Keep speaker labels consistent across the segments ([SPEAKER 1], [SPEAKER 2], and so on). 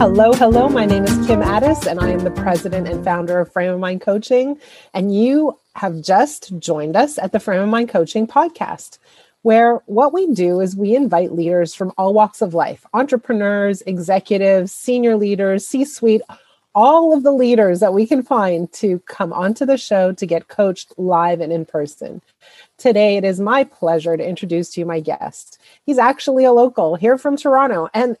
[SPEAKER 1] Hello, hello. My name is Kim Ades, and I am the president and founder of Frame of Mind Coaching. And you have just joined us at the Frame of Mind Coaching podcast, where what we do is we invite leaders from all walks of life entrepreneurs, executives, senior leaders, C suite, all of the leaders that we can find to come onto the show to get coached live and in person. Today, it is my pleasure to introduce to you my guest. He's actually a local here from Toronto, and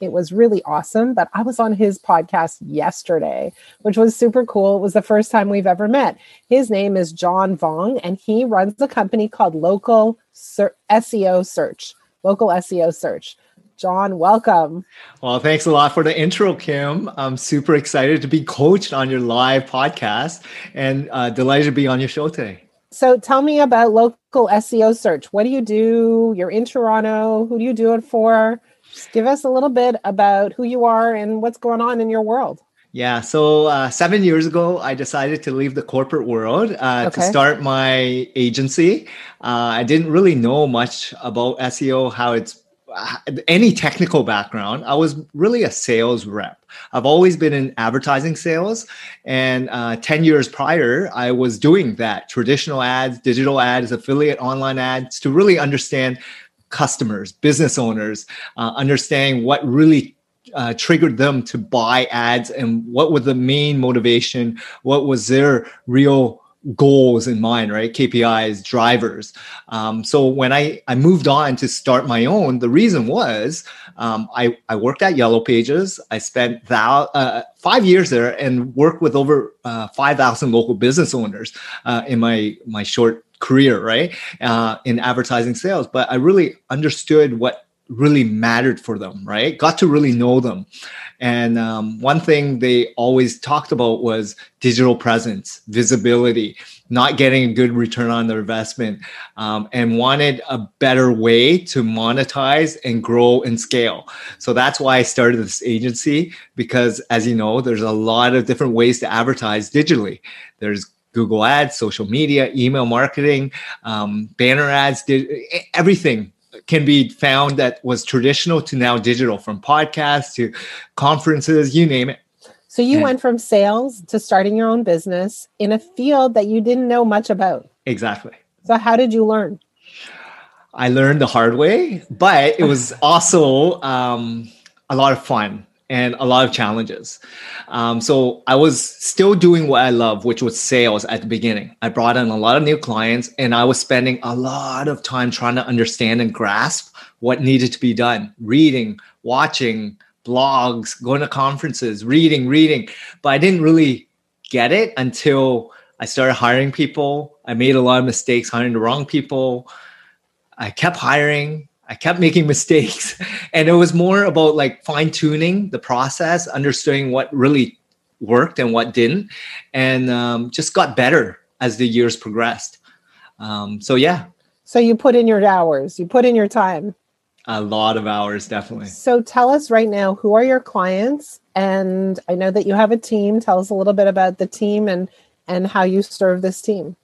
[SPEAKER 1] it was really awesome. But I was on his podcast yesterday, which was super cool. It was the first time we've ever met. His name is John Vuong, and he runs a company called Local Ser- SEO Search. Local SEO Search. John, welcome.
[SPEAKER 2] Well, thanks a lot for the intro, Kim. I'm super excited to be coached on your live podcast and uh, delighted to be on your show today.
[SPEAKER 1] So tell me about local SEO search. What do you do? You're in Toronto. Who do you do it for? Just give us a little bit about who you are and what's going on in your world.
[SPEAKER 2] Yeah, so uh, seven years ago, I decided to leave the corporate world uh, okay. to start my agency. Uh, I didn't really know much about SEO, how it's any technical background. I was really a sales rep. I've always been in advertising sales. And uh, 10 years prior, I was doing that traditional ads, digital ads, affiliate online ads to really understand customers, business owners, uh, understanding what really uh, triggered them to buy ads and what was the main motivation, what was their real goals in mind, right? KPIs, drivers. Um, so when I, I moved on to start my own, the reason was um, I, I worked at Yellow Pages. I spent thou, uh, five years there and worked with over uh, 5,000 local business owners uh, in my, my short career, right? Uh, in advertising sales. But I really understood what really mattered for them, right? Got to really know them. And um, one thing they always talked about was digital presence, visibility, not getting a good return on their investment, um, and wanted a better way to monetize and grow and scale. So that's why I started this agency because, as you know, there's a lot of different ways to advertise digitally. There's Google Ads, social media, email marketing, um, banner ads, everything can be found that was traditional to now digital from podcasts to conferences you name it.
[SPEAKER 1] So you and, went from sales to starting your own business in a field that you didn't know much about.
[SPEAKER 2] Exactly.
[SPEAKER 1] So how did you learn?
[SPEAKER 2] I learned the hard way but it was also um, a lot of fun and a lot of challenges. Um, so I was still doing what I love, which was sales at the beginning. I brought in a lot of new clients and I was spending a lot of time trying to understand and grasp what needed to be done, reading, watching blogs, going to conferences, reading, reading. But I didn't really get it until I started hiring people. I made a lot of mistakes hiring the wrong people. I kept hiring I kept making mistakes. And it was more about like fine tuning the process, understanding what really worked and what didn't, and um, just got better as the years progressed. Um, so, yeah.
[SPEAKER 1] So, you put in your hours, you put in your time.
[SPEAKER 2] A lot of hours, definitely.
[SPEAKER 1] So, tell us right now who are your clients? And I know that you have a team. Tell us a little bit about the team and and how you serve this team.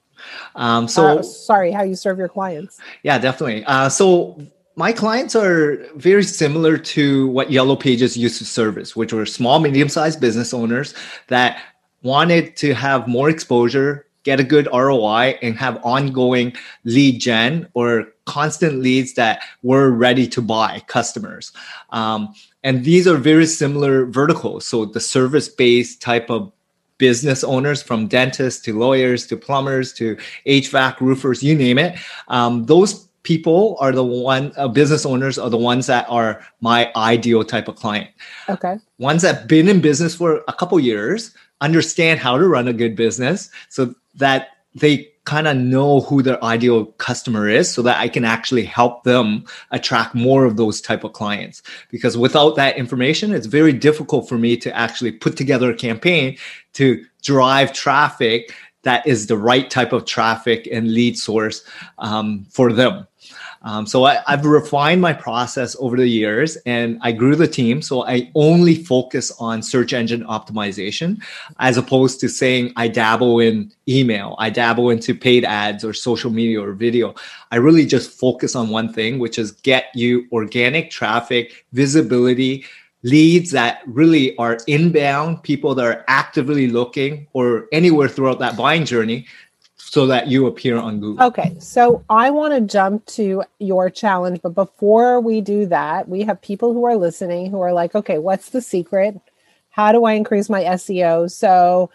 [SPEAKER 1] Um, so, uh, sorry, how you serve your clients.
[SPEAKER 2] Yeah, definitely. Uh, so, my clients are very similar to what Yellow Pages used to service, which were small, medium sized business owners that wanted to have more exposure, get a good ROI, and have ongoing lead gen or constant leads that were ready to buy customers. Um, and these are very similar verticals. So the service based type of business owners from dentists to lawyers to plumbers to HVAC roofers, you name it. Um, those people are the one uh, business owners are the ones that are my ideal type of client.
[SPEAKER 1] Okay.
[SPEAKER 2] Ones that've been in business for a couple years understand how to run a good business so that they kind of know who their ideal customer is so that i can actually help them attract more of those type of clients. Because without that information it's very difficult for me to actually put together a campaign to drive traffic that is the right type of traffic and lead source um, for them um, so I, have refined my process over the years and I grew the team. So I only focus on search engine optimization as opposed to saying I dabble in email, I dabble into paid ads or social media or video. I really just focus on one thing, which is get you organic traffic, visibility, leads that really are inbound, people that are actively looking or anywhere throughout that buying journey so that you appear on Google.
[SPEAKER 1] Okay, so I want to jump to your challenge, but before we do that, we have people who are listening who are like, okay, what's the secret? How do I increase my SEO? So,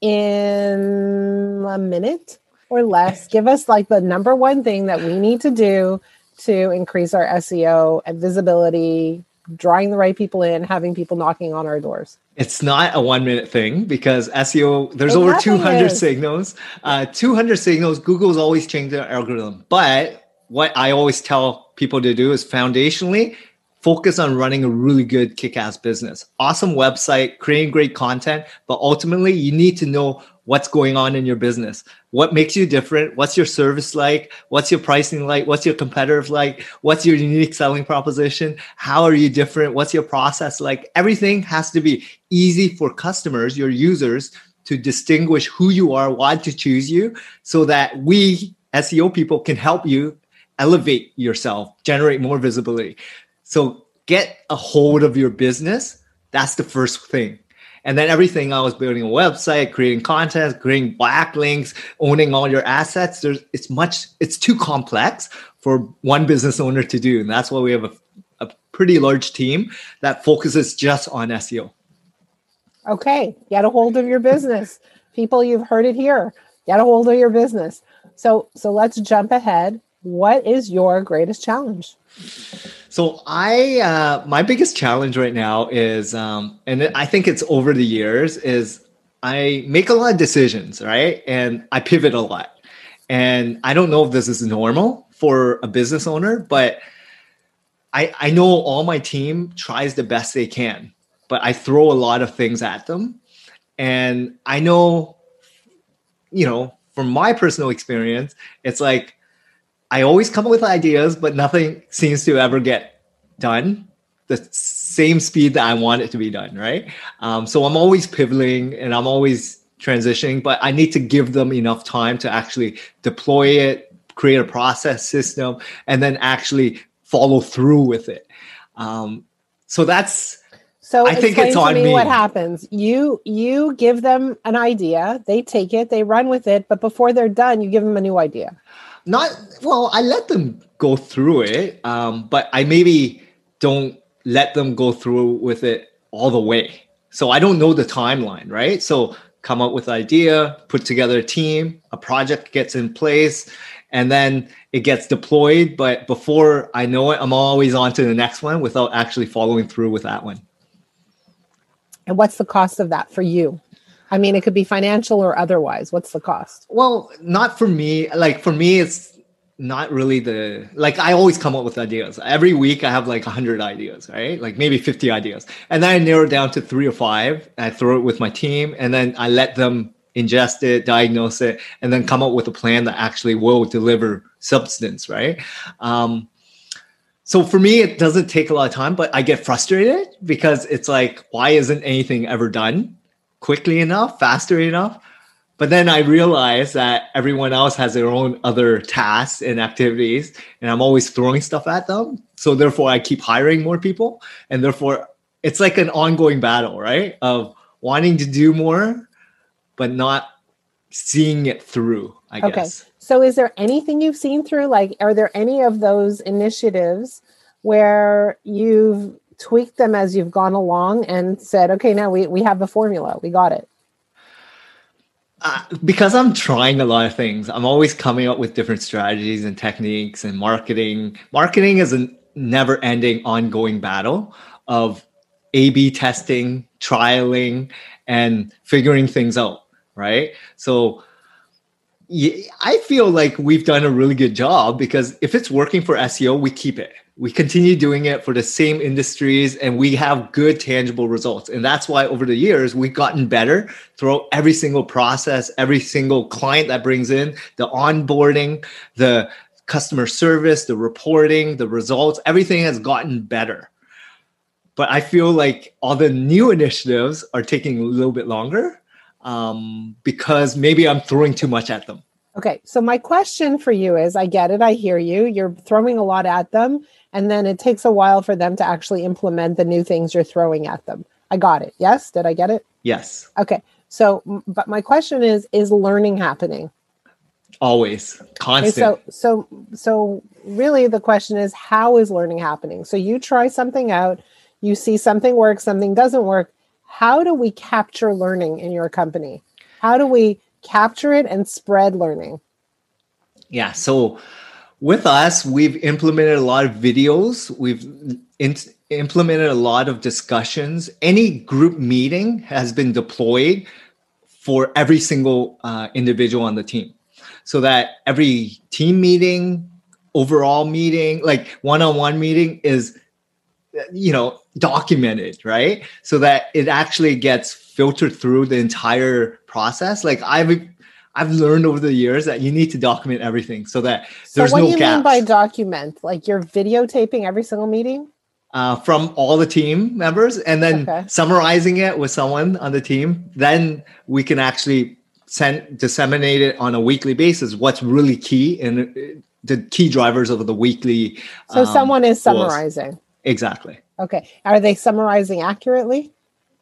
[SPEAKER 1] in a minute or less, give us like the number one thing that we need to do to increase our SEO and visibility, drawing the right people in, having people knocking on our doors?
[SPEAKER 2] It's not a one minute thing because SEO, there's over 200 is. signals. Uh, 200 signals, Google's always changed their algorithm. But what I always tell people to do is foundationally focus on running a really good kick ass business. Awesome website, creating great content, but ultimately you need to know what's going on in your business. What makes you different? What's your service like? What's your pricing like? What's your competitive like? What's your unique selling proposition? How are you different? What's your process like? Everything has to be easy for customers, your users, to distinguish who you are, why to choose you, so that we SEO people can help you elevate yourself, generate more visibility. So get a hold of your business. That's the first thing. And then everything I was building a website, creating content, creating backlinks, owning all your assets. There's it's much it's too complex for one business owner to do. And that's why we have a, a pretty large team that focuses just on SEO.
[SPEAKER 1] Okay. Get a hold of your business. People, you've heard it here. Get a hold of your business. So so let's jump ahead. What is your greatest challenge?
[SPEAKER 2] So I, uh, my biggest challenge right now is, um, and I think it's over the years, is I make a lot of decisions, right? And I pivot a lot. And I don't know if this is normal for a business owner, but I, I know all my team tries the best they can, but I throw a lot of things at them. And I know, you know, from my personal experience, it's like I always come up with ideas, but nothing seems to ever get done the same speed that I want it to be done, right? Um, so I'm always pivoting and I'm always transitioning, but I need to give them enough time to actually deploy it, create a process system, and then actually follow through with it. Um, so that's
[SPEAKER 1] so I think it's on me, me what happens. You you give them an idea, they take it, they run with it, but before they're done, you give them a new idea
[SPEAKER 2] not well i let them go through it um, but i maybe don't let them go through with it all the way. So i don't know the timeline right? So come up with idea put together a team a project gets in place and then it gets deployed but before i know it i'm always on to the next one without actually following through with that one.
[SPEAKER 1] And what's the cost of that for you I mean, it could be financial or otherwise. What's the cost?
[SPEAKER 2] Well, not for me. Like for me, it's not really the like I always come up with ideas. Every week I have like 100 ideas, right? Like maybe 50 ideas. And then I narrow it down to 3 or 5. I throw it with my team and then I let them ingest it, diagnose it and then come up with a plan that actually will deliver substance, right? Um so for me it doesn't take a lot of time, but I get frustrated because it's like why isn't anything ever done? Quickly enough, faster enough. But then I realized that everyone else has their own other tasks and activities, and I'm always throwing stuff at them. So therefore, I keep hiring more people, and therefore, it's like an ongoing battle, right? Of wanting to do more, but not seeing it through. I okay. guess.
[SPEAKER 1] So, is there anything you've seen through? Like, are there any of those initiatives where you've tweaked them as you've gone along and said, okay, now we, we have the formula, we got it?
[SPEAKER 2] Uh, because I'm trying a lot of things, I'm always coming up with different strategies and techniques and marketing. Marketing is a never ending, ongoing battle of A B testing, trialing, and figuring things out, right? So, I feel like we've done a really good job because if it's working for SEO, we keep it we continue doing it for the same industries and we have good tangible results and that's why over the years we've gotten better throughout every single process every single client that brings in the onboarding the customer service the reporting the results everything has gotten better but i feel like all the new initiatives are taking a little bit longer um, because maybe i'm throwing too much at them
[SPEAKER 1] Okay, so my question for you is I get it, I hear you. You're throwing a lot at them, and then it takes a while for them to actually implement the new things you're throwing at them. I got it. Yes? Did I get it?
[SPEAKER 2] Yes.
[SPEAKER 1] Okay. So, but my question is is learning happening?
[SPEAKER 2] Always. Constant.
[SPEAKER 1] Okay, so so so really the question is how is learning happening? So you try something out, you see something works, something doesn't work. How do we capture learning in your company? How do we capture it and spread learning?
[SPEAKER 2] Yeah. So with us, we've implemented a lot of videos. We've in, implemented a lot of discussions. Any group meeting has been deployed for every single uh, individual on the team so that every team meeting overall meeting like one-on-one meeting is you know documented right so that it actually gets filtered through the entire process like i've i've learned over the years that you need to document everything so that there's
[SPEAKER 1] so what
[SPEAKER 2] no
[SPEAKER 1] do you
[SPEAKER 2] gaps.
[SPEAKER 1] mean by document? Like you're videotaping every single meeting?
[SPEAKER 2] Uh, from all the team members and then okay. summarizing it with someone on the team. Then we can actually send disseminate it on a weekly basis what's really key and uh, the key drivers of the weekly
[SPEAKER 1] so um, someone is summarizing. Goals.
[SPEAKER 2] exactly.
[SPEAKER 1] Okay. Are they summarizing accurately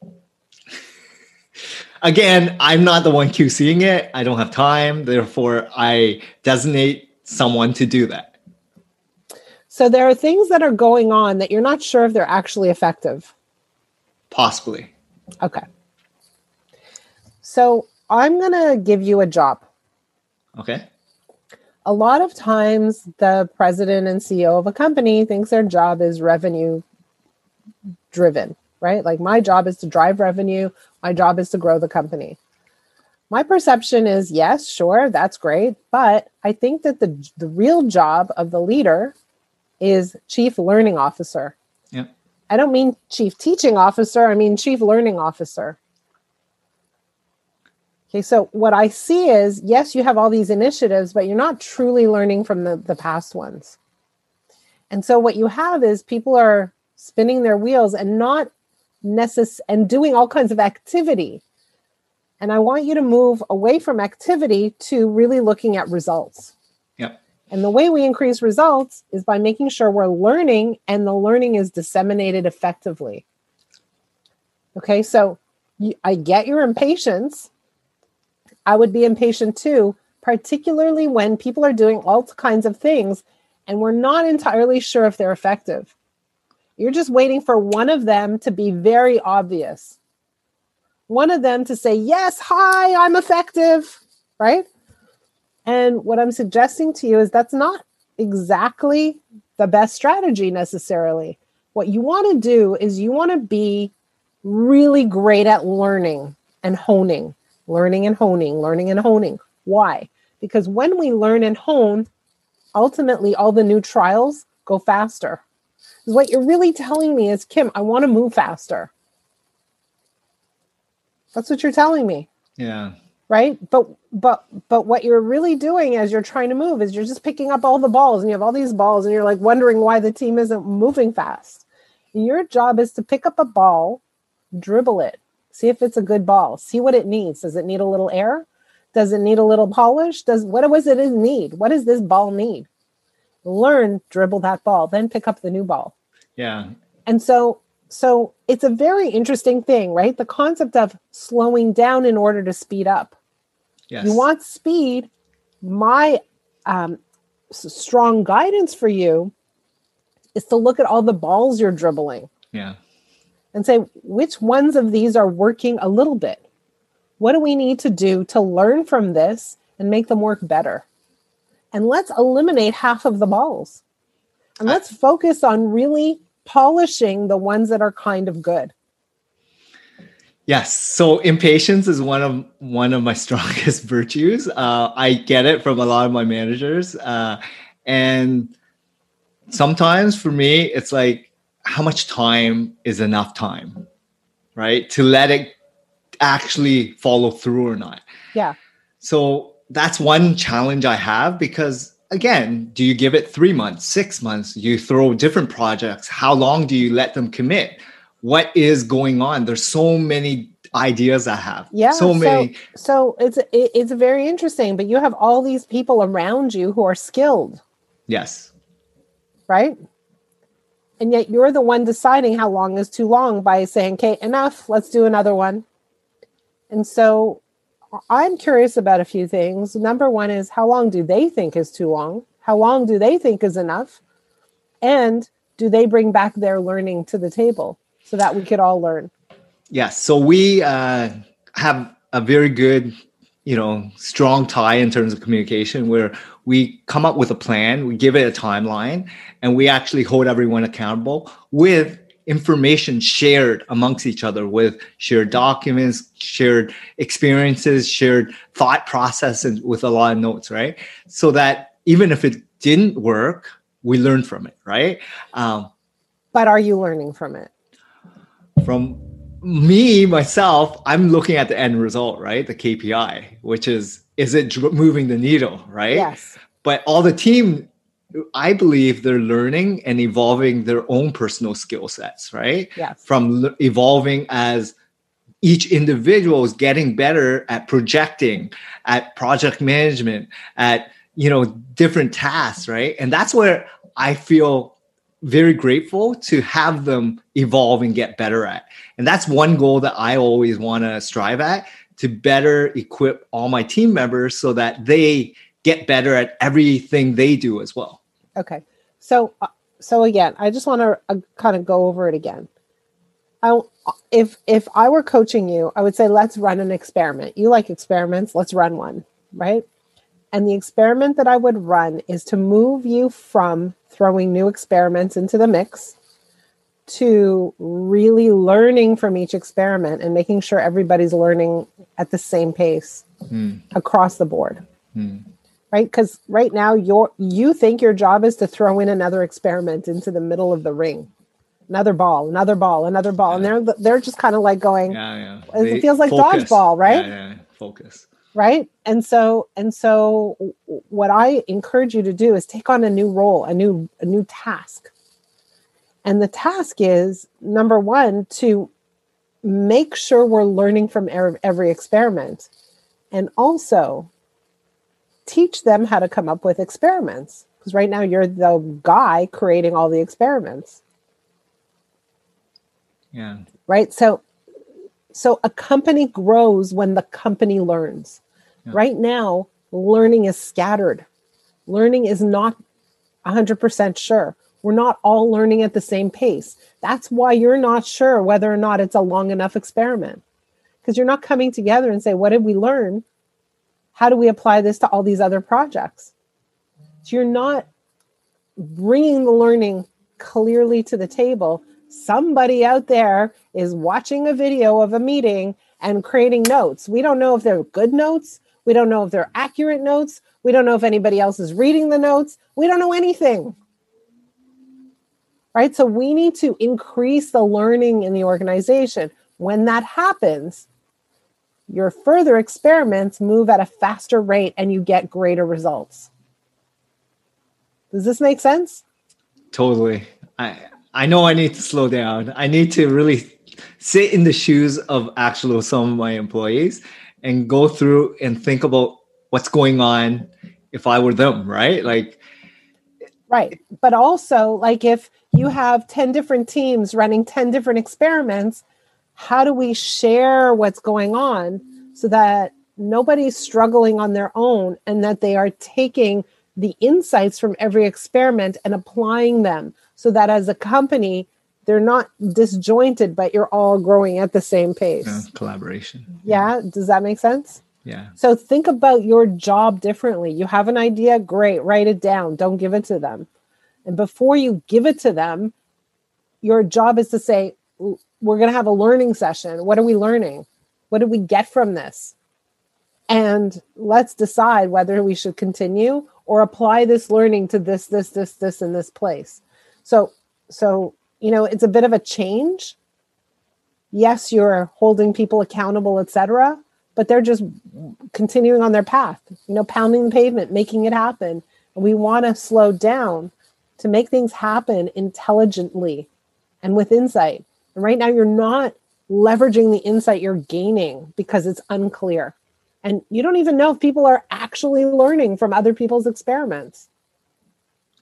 [SPEAKER 2] again i'm not the one qcing it i don't have time therefore i designate someone to do that
[SPEAKER 1] so there are things that are going on that you're not sure if they're actually effective.
[SPEAKER 2] Possibly.
[SPEAKER 1] Okay. So I'm going to give you a job.
[SPEAKER 2] Okay.
[SPEAKER 1] A lot of times, the president and CEO of a company thinks their job is revenue driven, right? Like, my job is to drive revenue, my job is to grow the company. My perception is yes, sure, that's great. But I think that the, the real job of the leader is chief learning officer.
[SPEAKER 2] Yeah.
[SPEAKER 1] I don't mean chief teaching officer, I mean chief learning officer. Okay, so what I see is yes, you have all these initiatives, but you're not truly learning from the, the past ones. And so what you have is people are spinning their wheels and not necess- and doing all kinds of activity. And I want you to move away from activity to really looking at results. Yeah. And the way we increase results is by making sure we're learning and the learning is disseminated effectively. Okay, so you, I get your impatience. I would be impatient too, particularly when people are doing all kinds of things and we're not entirely sure if they're effective. You're just waiting for one of them to be very obvious. One of them to say, Yes, hi, I'm effective, right? And what I'm suggesting to you is that's not exactly the best strategy necessarily. What you want to do is you want to be really great at learning and honing, learning and honing, learning and honing. Why? Because when we learn and hone, ultimately all the new trials go faster. What you're really telling me is, Kim, I want to move faster. That's what you're telling me.
[SPEAKER 2] Yeah.
[SPEAKER 1] Right? But but but what you're really doing as you're trying to move is you're just picking up all the balls and you have all these balls and you're like wondering why the team isn't moving fast. Your job is to pick up a ball dribble it see if it's a good ball see what it needs. Does it need a little air? Does it need a little polish? Does what was it need? What does this ball need learn dribble that ball then pick up the new ball
[SPEAKER 2] yeah
[SPEAKER 1] and so so it's a very interesting thing right the concept of slowing down in order to speed up Yes. You want speed. My um, strong guidance for you is to look at all the balls you're dribbling.
[SPEAKER 2] Yeah.
[SPEAKER 1] And say, which ones of these are working a little bit? What do we need to do to learn from this and make them work better? And let's eliminate half of the balls. And let's focus on really polishing the ones that are kind of good.
[SPEAKER 2] Yes. So impatience is one of one of my strongest virtues. Uh, I get it from a lot of my managers, uh, and sometimes for me, it's like how much time is enough time, right? To let it actually follow through or not.
[SPEAKER 1] Yeah.
[SPEAKER 2] So that's one challenge I have because again, do you give it three months, six months? You throw different projects. How long do you let them commit? what is going on there's so many ideas I have.
[SPEAKER 1] Yeah,
[SPEAKER 2] so many.
[SPEAKER 1] So, so it's it's very interesting. But you have all these people around you who are skilled.
[SPEAKER 2] Yes.
[SPEAKER 1] Right. And yet you're the one deciding how long is too long by saying, "Okay, enough. Let's do another one." And so, I'm curious about a few things. Number one is how long do they think is too long? How long do they think is enough? And do they bring back their learning to the table so that we could all learn?
[SPEAKER 2] Yes. So we uh, have a very good, you know, strong tie in terms of communication where we come up with a plan, we give it a timeline, and we actually hold everyone accountable with information shared amongst each other with shared documents, shared experiences, shared thought processes with a lot of notes, right? So that even if it didn't work, we learn from it, right? Um,
[SPEAKER 1] but are you learning from it?
[SPEAKER 2] From me myself, I'm looking at the end result, right? The KPI, which is is it moving the needle, right?
[SPEAKER 1] Yes.
[SPEAKER 2] But all the team, I believe they're learning and evolving their own personal skill sets, right?
[SPEAKER 1] Yes.
[SPEAKER 2] From evolving as each individual is getting better at projecting, at project management, at you know different tasks right and that's where i feel very grateful to have them evolve and get better at and that's one goal that i always want to strive at to better equip all my team members so that they get better at everything they do as well
[SPEAKER 1] okay so uh, so again i just want to uh, kind of go over it again I, if if i were coaching you i would say let's run an experiment you like experiments let's run one right and the experiment that I would run is to move you from throwing new experiments into the mix to really learning from each experiment and making sure everybody's learning at the same pace mm. across the board. Mm. Right? Because right now you you think your job is to throw in another experiment into the middle of the ring. Another ball, another ball, another ball. Yeah. And they're they're just kind of like going, yeah, yeah. it feels like focus. dodgeball, right?
[SPEAKER 2] Yeah, yeah. Focus
[SPEAKER 1] right and so and so what i encourage you to do is take on a new role a new a new task and the task is number one to make sure we're learning from every experiment and also teach them how to come up with experiments because right now you're the guy creating all the experiments
[SPEAKER 2] yeah
[SPEAKER 1] right so so a company grows when the company learns. Yeah. Right now, learning is scattered. Learning is not 100% sure. We're not all learning at the same pace. That's why you're not sure whether or not it's a long enough experiment. Because you're not coming together and say, what did we learn? How do we apply this to all these other projects? So you're not bringing the learning clearly to the table somebody out there is watching a video of a meeting and creating notes. We don't know if they're good notes. We don't know if they're accurate notes. We don't know if anybody else is reading the notes. We don't know anything. Right? So we need to increase the learning in the organization. When that happens, your further experiments move at a faster rate and you get greater results. Does this make sense?
[SPEAKER 2] Totally. I I know I need to slow down. I need to really sit in the shoes of actual some of my employees and go through and think about what's going on if I were them, right? Like
[SPEAKER 1] Right. But also like if you have 10 different teams running 10 different experiments, how do we share what's going on so that nobody's struggling on their own and that they are taking the insights from every experiment and applying them so that as a company they're not disjointed but you're all growing at the same pace?
[SPEAKER 2] Yeah, collaboration.
[SPEAKER 1] Yeah does that make sense?
[SPEAKER 2] Yeah.
[SPEAKER 1] So think about your job differently. You have an idea great write it down. Don't give it to them. And before you give it to them your job is to say we're going to have a learning session what are we learning what did we get from this and let's decide whether we should continue or apply this learning to this this this this and this place so, so, you know, it's a bit of a change. Yes, you're holding people accountable, etc., but they're just continuing on their path, you know, pounding the pavement, making it happen. And we want to slow down to make things happen intelligently and with insight. And right now, you're not leveraging the insight you're gaining because it's unclear. And you don't even know if people are actually learning from other people's experiments.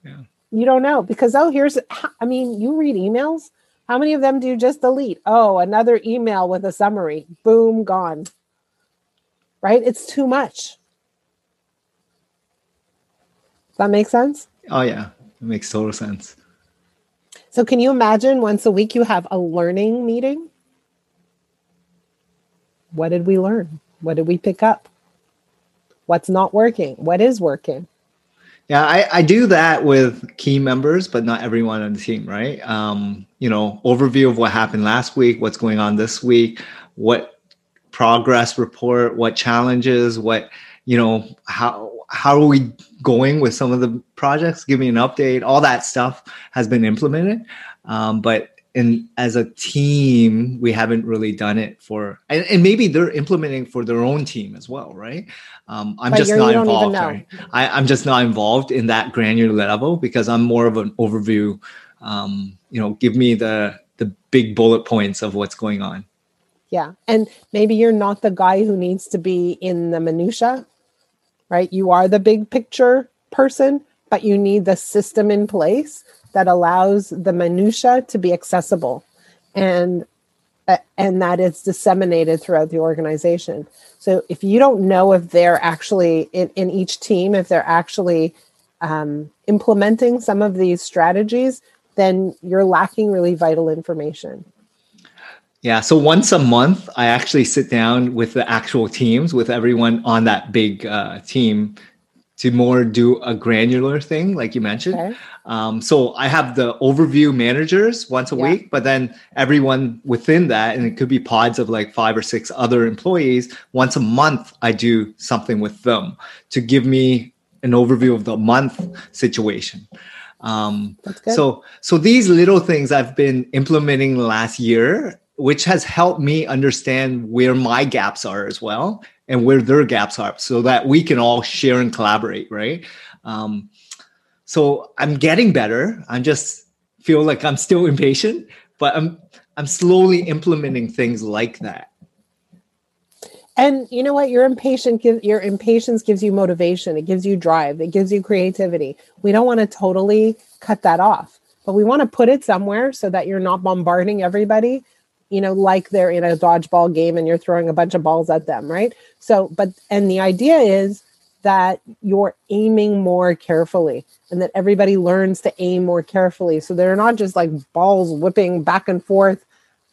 [SPEAKER 1] Yeah. You don't know because, oh, here's, I mean, you read emails. How many of them do you just delete? Oh, another email with a summary. Boom, gone. Right? It's too much. Does that make sense?
[SPEAKER 2] Oh, yeah. It makes total sense.
[SPEAKER 1] So, can you imagine once a week you have a learning meeting? What did we learn? What did we pick up? What's not working? What is working?
[SPEAKER 2] Yeah, I, I do that with key members, but not everyone on the team, right? Um, you know, overview of what happened last week, what's going on this week, what progress report, what challenges, what, you know, how how are we going with some of the projects? Give me an update. All that stuff has been implemented. Um, but in as a team, we haven't really done it for, and, and, maybe they're implementing for their own team as well, right? Um, I'm but just not involved. Right? I, am just not involved in that granular level because I'm more of an overview. Um, you know, give me the the big bullet points of what's going on.
[SPEAKER 1] Yeah, and maybe you're not the guy who needs to be in the minutia right? You are the big picture person, but you need the system in place that allows the minutia to be accessible and uh, and that is disseminated throughout the organization. So if you don't know if they're actually in, in each team, if they're actually um, implementing some of these strategies, then you're lacking really vital information.
[SPEAKER 2] Yeah. So once a month, I actually sit down with the actual teams, with everyone on that big uh, team to more do a granular thing, like you mentioned. Okay. Um, so I have the overview managers once a yeah. week, but then everyone within that, and it could be pods of like five or six other employees, once a month, I do something with them to give me an overview of the month situation. Um, so, so these little things I've been implementing last year which has helped me understand where my gaps are as well and where their gaps are so that we can all share and collaborate right? Um, so i'm getting better. I just feel like i'm still impatient but i'm i'm slowly implementing things like that.
[SPEAKER 1] And you know what? Your impatient your impatience gives you motivation. It gives you drive. It gives you creativity. We don't want to totally cut that off but we want to put it somewhere so that you're not bombarding everybody you know, like they're in a dodgeball game and you're throwing a bunch of balls at them, right? So, but, and the idea is that you're aiming more carefully and that everybody learns to aim more carefully. So they're not just like balls whipping back and forth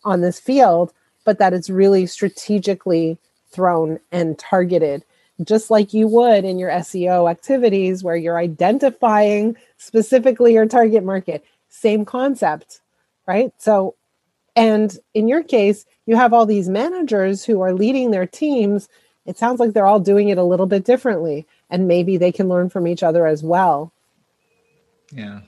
[SPEAKER 1] on this field, but that it's really strategically thrown and targeted, just like you would in your SEO activities where you're identifying specifically your target market. Same concept, right? So and in your case, you have all these managers who are leading their teams. It sounds like they're all doing it a little bit differently, and maybe they can learn from each other as well.
[SPEAKER 2] Yeah.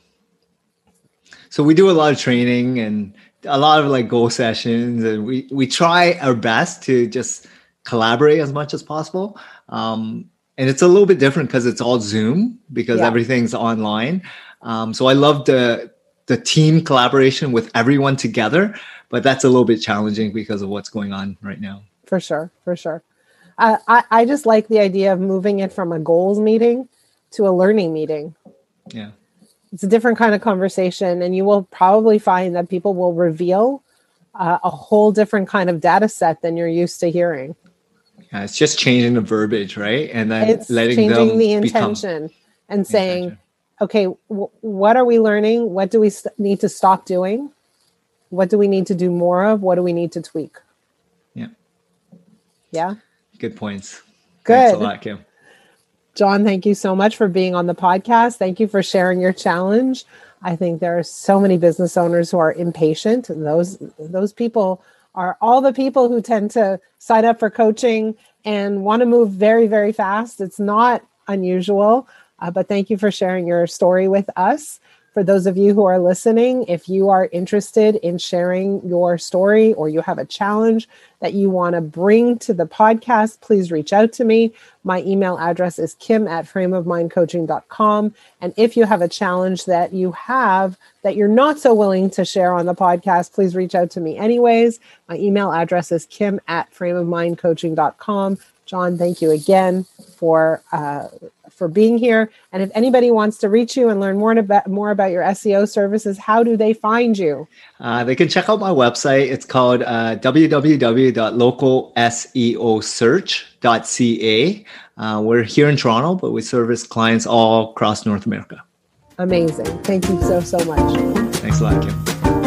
[SPEAKER 2] So we do a lot of training and a lot of like goal sessions, and we we try our best to just collaborate as much as possible. Um, and it's a little bit different because it's all Zoom because yeah. everything's online. Um, so I love the the team collaboration with everyone together but that's a little bit challenging because of what's going on right now.
[SPEAKER 1] For sure, for sure. Uh, I I just like the idea of moving it from a goals meeting to a learning meeting.
[SPEAKER 2] Yeah,
[SPEAKER 1] it's a different kind of conversation, and you will probably find that people will reveal uh, a whole different kind of data set than you're used to hearing.
[SPEAKER 2] Yeah, it's just changing the verbiage, right? And then
[SPEAKER 1] it's letting changing the intention and saying, intention. okay, w- what are we learning? What do we st- need to stop doing? What do we need to do more of? What do we need to tweak?
[SPEAKER 2] Yeah.
[SPEAKER 1] Yeah.
[SPEAKER 2] Good points.
[SPEAKER 1] Good. Thanks a lot, Kim. John, thank you so much for being on the podcast. Thank you for sharing your challenge. I think there are so many business owners who are impatient. Those those people are all the people who tend to sign up for coaching and want to move very very fast. It's not unusual, uh, but thank you for sharing your story with us. For those of you who are listening, if you are interested in sharing your story or you have a challenge that you want to bring to the podcast, please reach out to me. My email address is kim at frameofmindcoaching.com. And if you have a challenge that you have that you're not so willing to share on the podcast, please reach out to me anyways. My email address is kim at frameofmindcoaching.com. John, thank you again for uh, for being here. And if anybody wants to reach you and learn more about more about your SEO services, how do they find you?
[SPEAKER 2] Uh, they can check out my website. It's called uh, www.localseosearch.ca. Uh, we're here in Toronto, but we service clients all across North America.
[SPEAKER 1] Amazing. Thank you so, so much.
[SPEAKER 2] Thanks a lot, Kim.